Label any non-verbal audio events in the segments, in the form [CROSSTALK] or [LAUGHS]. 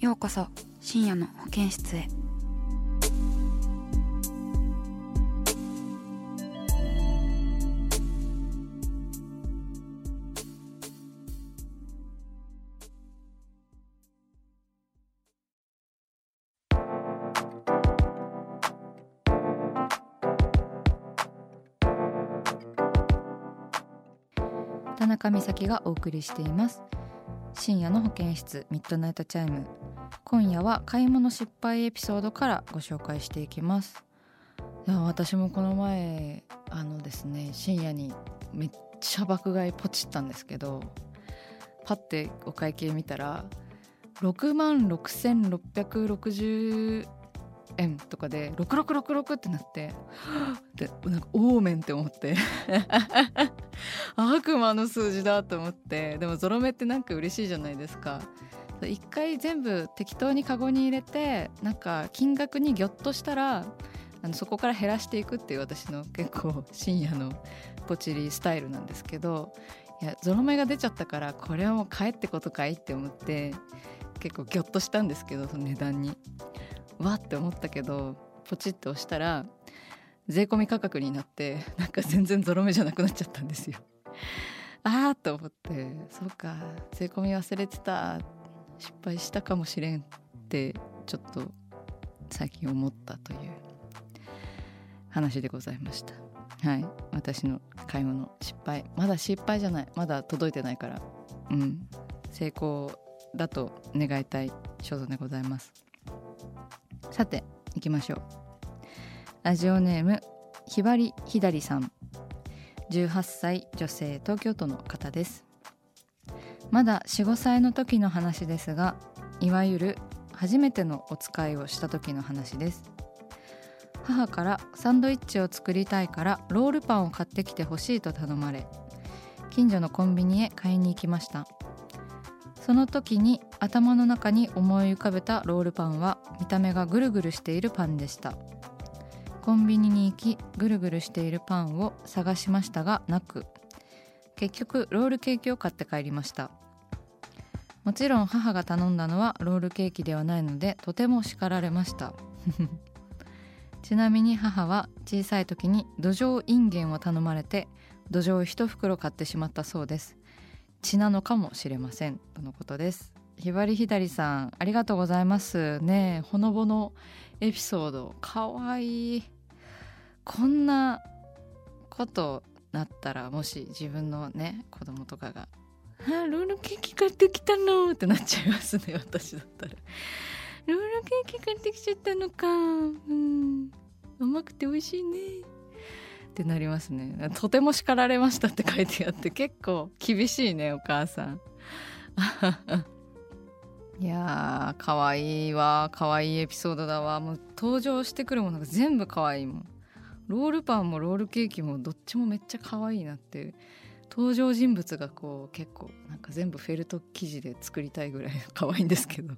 ようこそ深夜の保健室へ。田中美咲がお送りしています。深夜の保健室ミッドナイトチャイム。今夜は買い物失敗エピソードからご紹介していきます。でも私もこの前あのですね深夜にめっちゃ爆買いポチったんですけどパッてお会計見たら6万6660円とかで6666ってなってでなんかオーメンって思って。[LAUGHS] 悪魔の数字だと思って。でもゾロ目ってなんか嬉しいじゃないですか。一回全部適当にカゴに入れてなんか金額にギョッとしたらあのそこから減らしていくっていう私の結構深夜のポチリスタイルなんですけどいやゾロ目が出ちゃったからこれはもう買えってことかいって思って結構ギョッとしたんですけどその値段に。わって思ったけどポチッと押したら税込み価格になってなんか全然ゾロ目じゃなくなっちゃったんですよ。あーと思ってそうか税込み忘れてた失敗したかもしれんってちょっと最近思ったという話でございました。はい。私の買い物失敗。まだ失敗じゃない。まだ届いてないから。うん。成功だと願いたい衝動でございます。さて行きましょう。ラジオネームひばりひだりさん。18歳女性東京都の方です。まだ45歳の時の話ですがいわゆる初めてのお使いをした時の話です。母からサンドイッチを作りたいからロールパンを買ってきてほしいと頼まれ近所のコンビニへ買いに行きました。その時に頭の中に思い浮かべたロールパンは見た目がぐるぐるしているパンでした。コンビニに行きぐるぐるしているパンを探しましたがなく。結局ロールケーキを買って帰りました。もちろん母が頼んだのはロールケーキではないのでとても叱られました。[LAUGHS] ちなみに母は小さい時に土壌インゲンを頼まれて土壌を一袋買ってしまったそうです。血なのかもしれませんとのことです。ひばりひだりさんありがとうございますね。ほのぼのエピソードかわいい。こんなことなったらもし自分のね子供とかが「あロールケーキ買ってきたの?」ってなっちゃいますね [LAUGHS] 私だったら「ロールケーキ買ってきちゃったのかうん。甘くて美味しいね」ってなりますね。とても叱られましたって書いてあって結構厳しいねお母さん。[LAUGHS] いやーかわいいわ。かわいいエピソードだわ。もう登場してくるものが全部かわいいもん。ロールパンもロールケーキもどっちもめっちゃ可愛いなって登場人物がこう結構なんか全部フェルト生地で作りたいぐらい可愛いんですけど。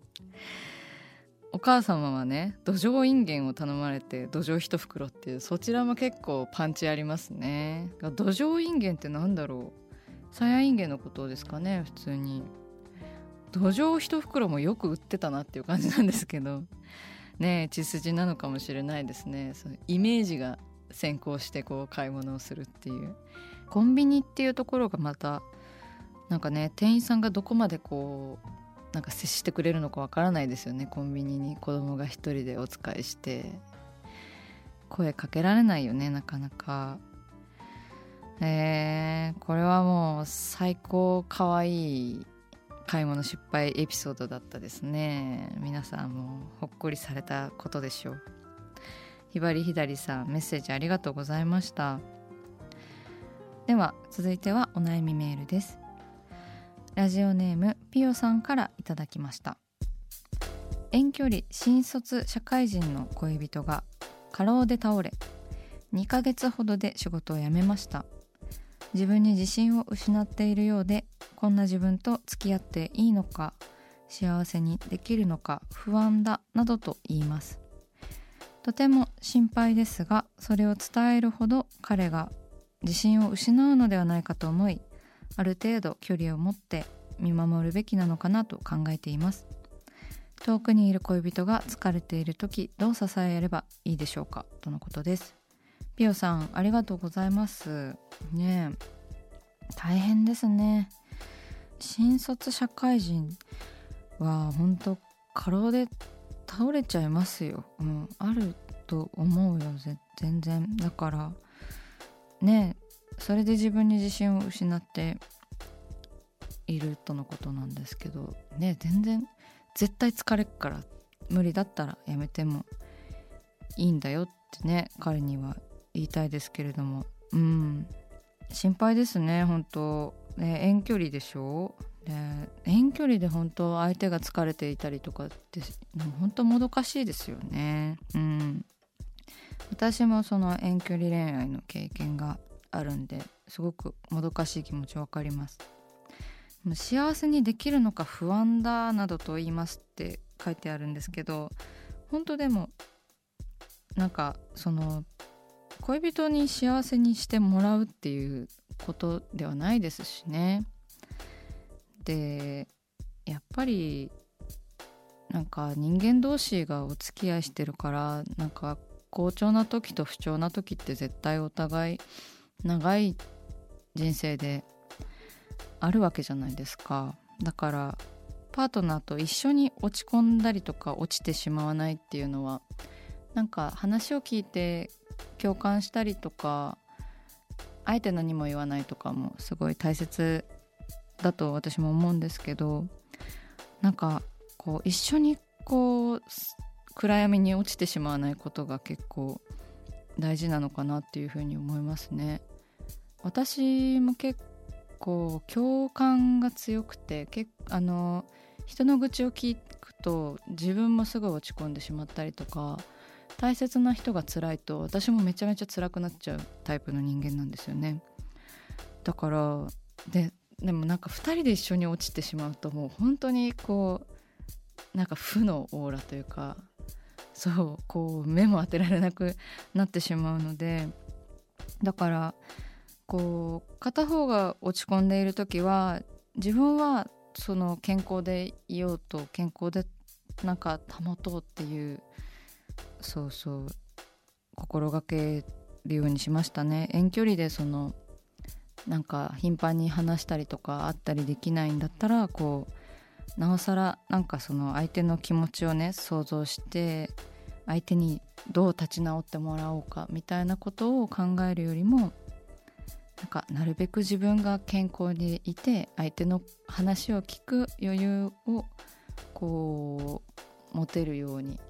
お母様はね土壌インゲンを頼まれて土壌一袋っていうそちらも結構パンチありますね。土壌インゲンってなんだろう。サヤインゲンのことですかね普通に。土壌一袋もよく売ってたなっていう感じなんですけど。ね血筋なのかもしれないですね。そのイメージが先行してこう買い物をするっていう。コンビニっていうところがまたなんかね店員さんがどこまでこうなんか接してくれるのかわからないですよね。コンビニに子供が一人でお使いして。声かけられないよねなかなか。えー、これはもう最高かわいい買い物失敗エピソードだったですね。皆さんもほっこりされたことでしょう。ひばりひだりさんメッセージありがとうございました。では続いてはお悩みメールです。ラジオネームピヨさんからいただきました。遠距離新卒社会人の恋人が過労で倒れ2ヶ月ほどで仕事を辞めました。自分に自信を失っているようでこんな自分と付き合っていいのか幸せにできるのか不安だなどと言います。とても心配ですがそれを伝えるほど彼が自信を失うのではないかと思いある程度距離を持って見守るべきなのかなと考えています。遠くにいる恋人が疲れている時どう支えればいいでしょうかとのことです。ピオさんありがとうございます。ね大変ですね。新卒社会人は本当過労で倒れちゃいますよ、うん、あると思うよ全然。だからねそれで自分に自信を失っているとのことなんですけどね全然絶対疲れっから無理だったらやめてもいいんだよってね彼には言いたいですけれども。うん。心配ですね本当。ね遠距離でしょ？で遠距離で本当相手が疲れていたりとかって本当もどかしいですよね。うん。私もその遠距離恋愛の経験があるんですごくもどかしい気持ちわかります。幸せにできるのか不安だなどと言いますって書いてあるんですけど本当でもなんかその恋人に幸せにしてもらうっていうことではないですしね。でやっぱりなんか人間同士がお付き合いしてるからなんか好調な時と不調な時って絶対お互い長い人生であるわけじゃないですかだからパートナーと一緒に落ち込んだりとか落ちてしまわないっていうのはなんか話を聞いて共感したりとかあえて何も言わないとかもすごい大切だと私も思うんですけどなんかこう一緒にこう暗闇に落ちてしまわないことが結構大事なのかなっていうふうに思いますね。私も結構共感が強くてけあの人の愚痴を聞くと自分もすごい落ち込んでしまったりとか大切な人が辛いと私もめちゃめちゃ辛くなっちゃうタイプの人間なんですよね。だからででもなんか2人で一緒に落ちてしまうともう本当にこうなんか負のオーラというかそうこう目も当てられなくなってしまうのでだからこう片方が落ち込んでいる時は自分はその健康でいようと健康でなんか保とうっていうそうそう心がけるようにしましたね。遠距離でそのなんか頻繁に話したりとかあったりできないんだったらこうなおさらなんかその相手の気持ちをね想像して相手にどう立ち直ってもらおうかみたいなことを考えるよりもなんかなるべく自分が健康にいて相手の話を聞く余裕をこう持てるように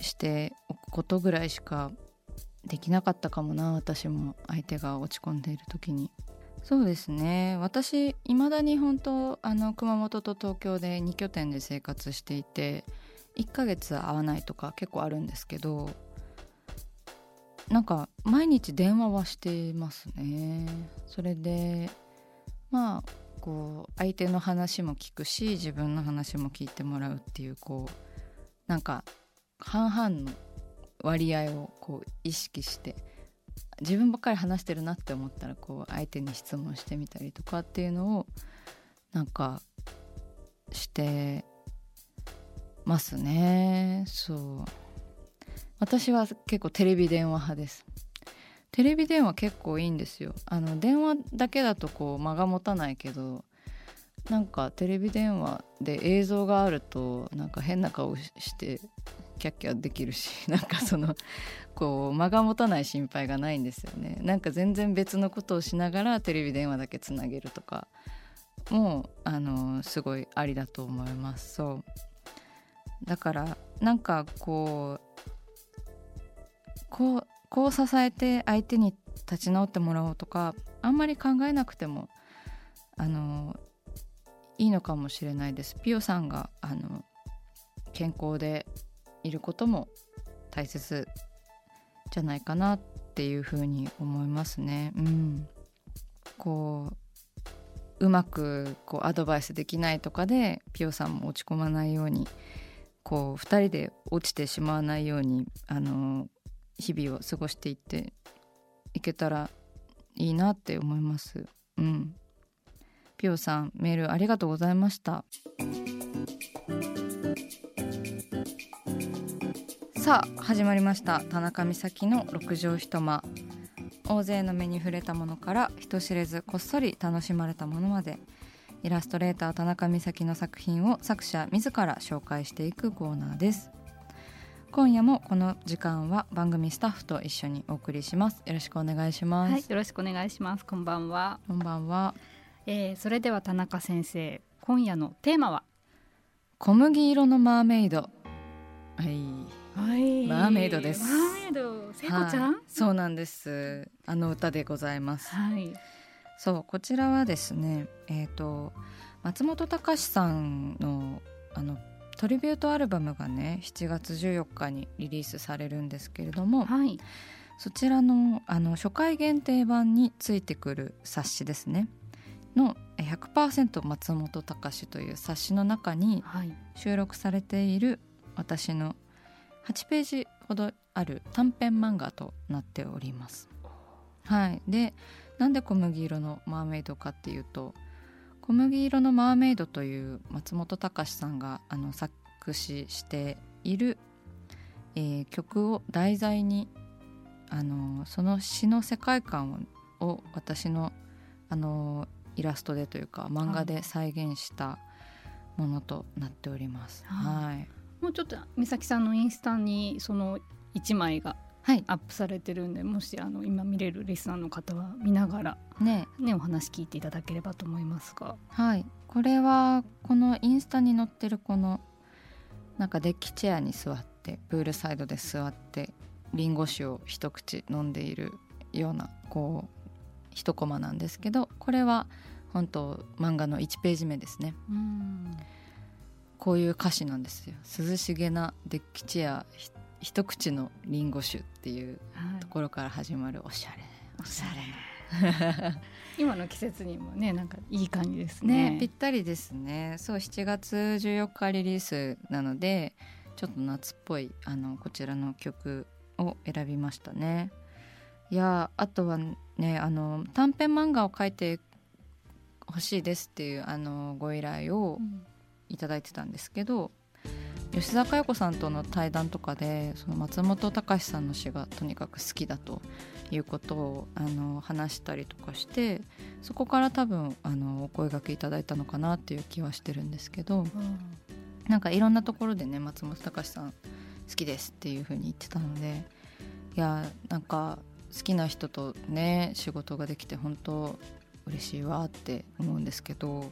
しておくことぐらいしかできなかったかもな私も相手が落ち込んでいる時に。そうですね。私いまだに本当あの熊本と東京で2拠点で生活していて1ヶ月会わないとか結構あるんですけどなんか毎日電話はしてますね。それでまあこう相手の話も聞くし自分の話も聞いてもらうっていうこうなんか半々の割合をこう意識して自分ばっかり話してるなって思ったらこう相手に質問してみたりとかっていうのをなんかしてますね。そう。私は結構テレビ電話派です。テレビ電話結構いいんですよ。あの電話だけだとこう間が持たないけどなんかテレビ電話で映像があるとなんか変な顔してキャッキャできるし [LAUGHS] なんかそのこう間が持たない心配がないんですよね。なんか全然別のことをしながらテレビ電話だけつなげるとかもあのすごいありだと思います。そう。だからなんかこうこうこう支えて相手に立ち直ってもらおうとかあんまり考えなくてもあのいいのかもしれないですピオさんがあの健康でいることも大切じゃないかなっていうふうに思いますね。うん、こううまくこうアドバイスできないとかでピオさんも落ち込まないようにこう2人で落ちてしまわないようにあの日々を過ごしていっていけたらいいなって思います。うん、ピオさんメールありがとうございました。さあ始まりました。田中美咲の六畳一間。大勢の目に触れたものから人知れずこっそり楽しまれたものまで。イラストレーター田中美咲の作品を作者自ら紹介していくコーナーです。今夜もこの時間は番組スタッフと一緒にお送りします。よろしくお願いします、はい、よろしくお願いします。こんばんは。こんばんは、えー、それでは田中先生今夜のテーマは？小麦色のマーメイド。はい。はい、マーメイドです。マーメイド、聖子ちゃん、はい、そうなんです。あの歌でございます。はい。そうこちらはですね、えっ、ー、と松本隆さんのあのトリビュートアルバムがね7月14日にリリースされるんですけれども、はい、そちらのあの初回限定版についてくる冊子ですね。の100%松本隆という冊子の中に収録されている私の8ページほどある短編漫画となっております。はい、でなんで小麦色のマーメイドかっていうと「小麦色のマーメイド」という松本隆さんがあの作詞している、えー、曲を題材にあのその詩の世界観を私のあのイラストでというか漫画で再現したものとなっております。はい、はいもうちょっと美咲さんのインスタにその1枚がアップされてるんで、はい、もしあの今見れるリスナーの方は見ながらね。ねお話聞いていただければと思いますが。はい。これはこのインスタに載ってるこのなんかデッキチェアに座ってプールサイドで座ってりんご酒を一口飲んでいるようなこう一コマなんですけどこれは本当漫画の1ページ目ですね。うん。こういう歌詞なんですよ。涼しげなデッキチェア一口のリンゴ酒っていうところから始まるおしゃれ、おしゃれ。今の季節にもねなんかいい感じですね、ね、ぴったりですね。そう7月14日リリースなのでちょっと夏っぽいあのこちらの曲を選びましたね。いやあとはねあの短編漫画を描いてほしいですっていうあのご依頼を、うん。いただいてたんですけど吉田佳代子さんとの対談とかでその松本隆さんの詩がとにかく好きだということをあの話したりとかしてそこから多分あのお声がけいただいたのかなっていう気はしてるんですけど、うん、なんかいろんなところでね松本隆さん好きですっていうふうに言ってたのでいやなんか好きな人とね仕事ができて本当嬉しいわって思うんですけど。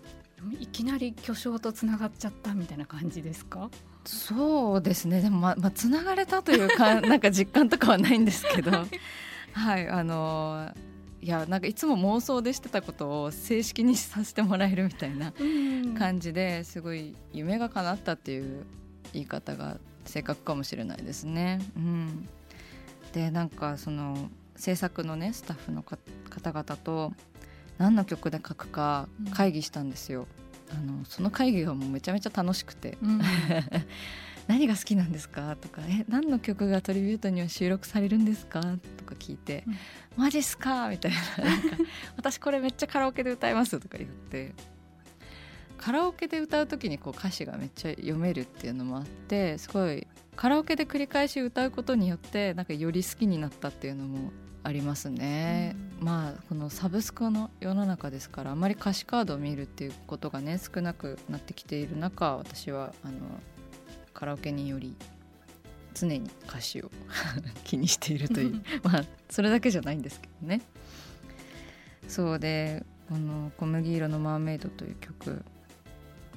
いきなり巨匠とつながっちゃったみたいな感じですか？そうですね。でもまあつながれたというか [LAUGHS] なんか実感とかはないんですけど。はい。あのいやなんかいつも妄想でしてたことを正式にさせてもらえるみたいな感じですごい夢が叶ったっていう言い方が正確かもしれないですね。うん、でなんかその制作のねスタッフの方々と何の曲で書くか会議したんですよ。うん、あのその会議がもうめちゃめちゃ楽しくて、うん、[LAUGHS] 何が好きなんですかとかえ何の曲がトリビュートには収録されるんですか？とか聞いて、うん、マジっすか？みたいな。[LAUGHS] なんか私これめっちゃカラオケで歌いますとか言って。カラオケで歌う時にこう歌詞がめっちゃ読めるっていうのもあってすごいカラオケで繰り返し歌うことによってなんかより好きになったっていうのもありますね、うん、まあこのサブスクの世の中ですからあまり歌詞カードを見るっていうことがね少なくなってきている中私はあのカラオケにより常に歌詞を [LAUGHS] 気にしているという [LAUGHS] まあそれだけじゃないんですけどね。そうでこの「小麦色のマーメイド」という曲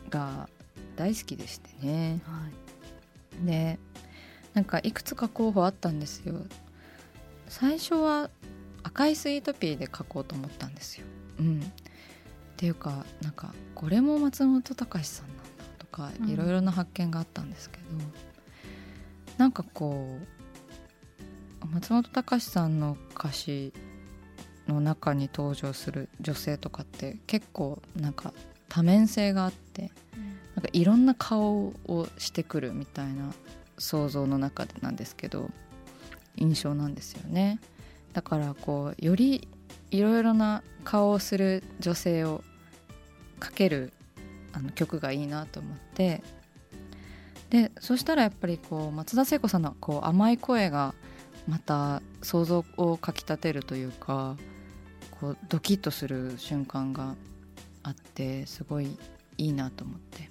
が大好きでしてね、はい、でなんかいくつか候補あったんですよ最初は赤いスイートピーで書こうと思ったんですよ。うん、っていうかなんかこれも松本隆さんなんだとかいろいろな発見があったんですけど、うん、なんかこう松本隆さんの歌詞の中に登場する女性とかって結構なんか多面性があって、うん、なんかいろんな顔をしてくるみたいな想像の中でなんですけど印象なんですよね。だからこうよりいろいろな顔をする女性をかけるあの曲がいいなと思って。でそしたらやっぱりこう松田聖子さんのこう甘い声がまた想像をかきたてるというかこうドキッとする瞬間があってすごいいいなと思って。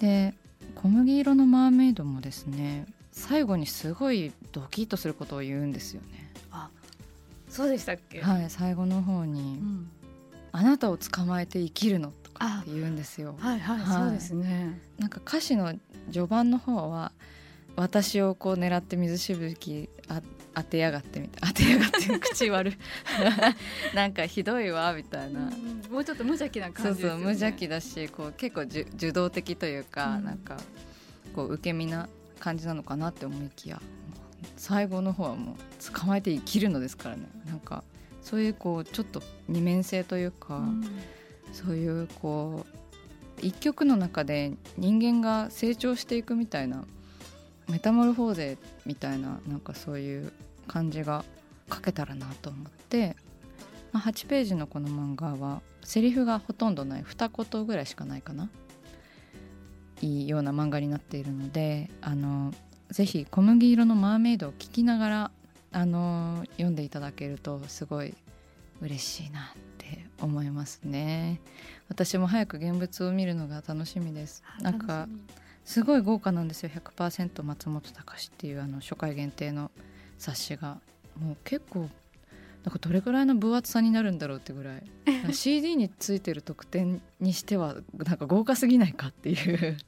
で小麦色のマーメイドもですね最後にすごいドキッとすることを言うんですよね。あそうでしたっけ？はい最後の方に、うん、あなたを捕まえて生きるの」とかって言うんですよ。はいはい、はい、そうですね。なんか歌詞の序盤の方は私をこう狙って水しぶきあ当てやがってみたい [LAUGHS] 当てやがって口悪 [LAUGHS] なんかひどいわみたいな、うん、もうちょっと無邪気な感じ、ね、そうそう無邪気だしこう結構受動的というか、うん、なんかこう受け身な感じなのかなって思いきや最後の方はもう捕まえて生きるのですからね。なんかそういうこうちょっと二面性というか、うん、そういうこう一曲の中で人間が成長していくみたいなメタモルフォーゼみたいななんかそういう感じが書けたらなと思って、まあ、8ページのこの漫画はセリフがほとんどない二言ぐらいしかないかな。いいような漫画になっているのであのぜひ小麦色のマーメイドを聞きながらあの読んでいただけるとすごい嬉しいなって思いますね。私も早く現物を見るのが楽しみです。なんかすごい豪華なんですよ。100%松本隆っていうあの初回限定の冊子が。もう結構なんかどれぐらいの分厚さになるんだろうってぐらい。[LAUGHS] CD についてる特典にしてはなんか豪華すぎないかっていう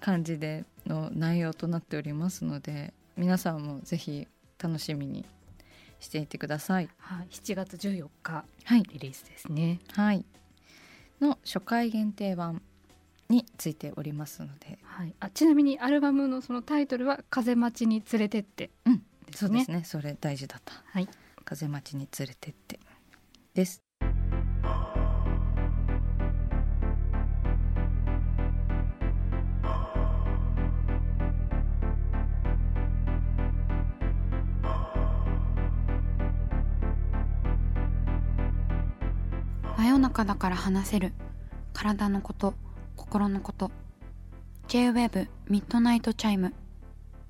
感じでの内容となっておりますので皆さんもぜひ楽しみにしていてください。はい、7月14日リリースですね。はい、の初回限定版についておりますので、はい、あちなみにアルバムのそのタイトルは「風待ちに連れてって」うん、そうですね。それ大事だった。はい風待ちに連れてって。です。真夜中だから話せる。体のこと心のこと。 J-WAVE ミッドナイトチャイム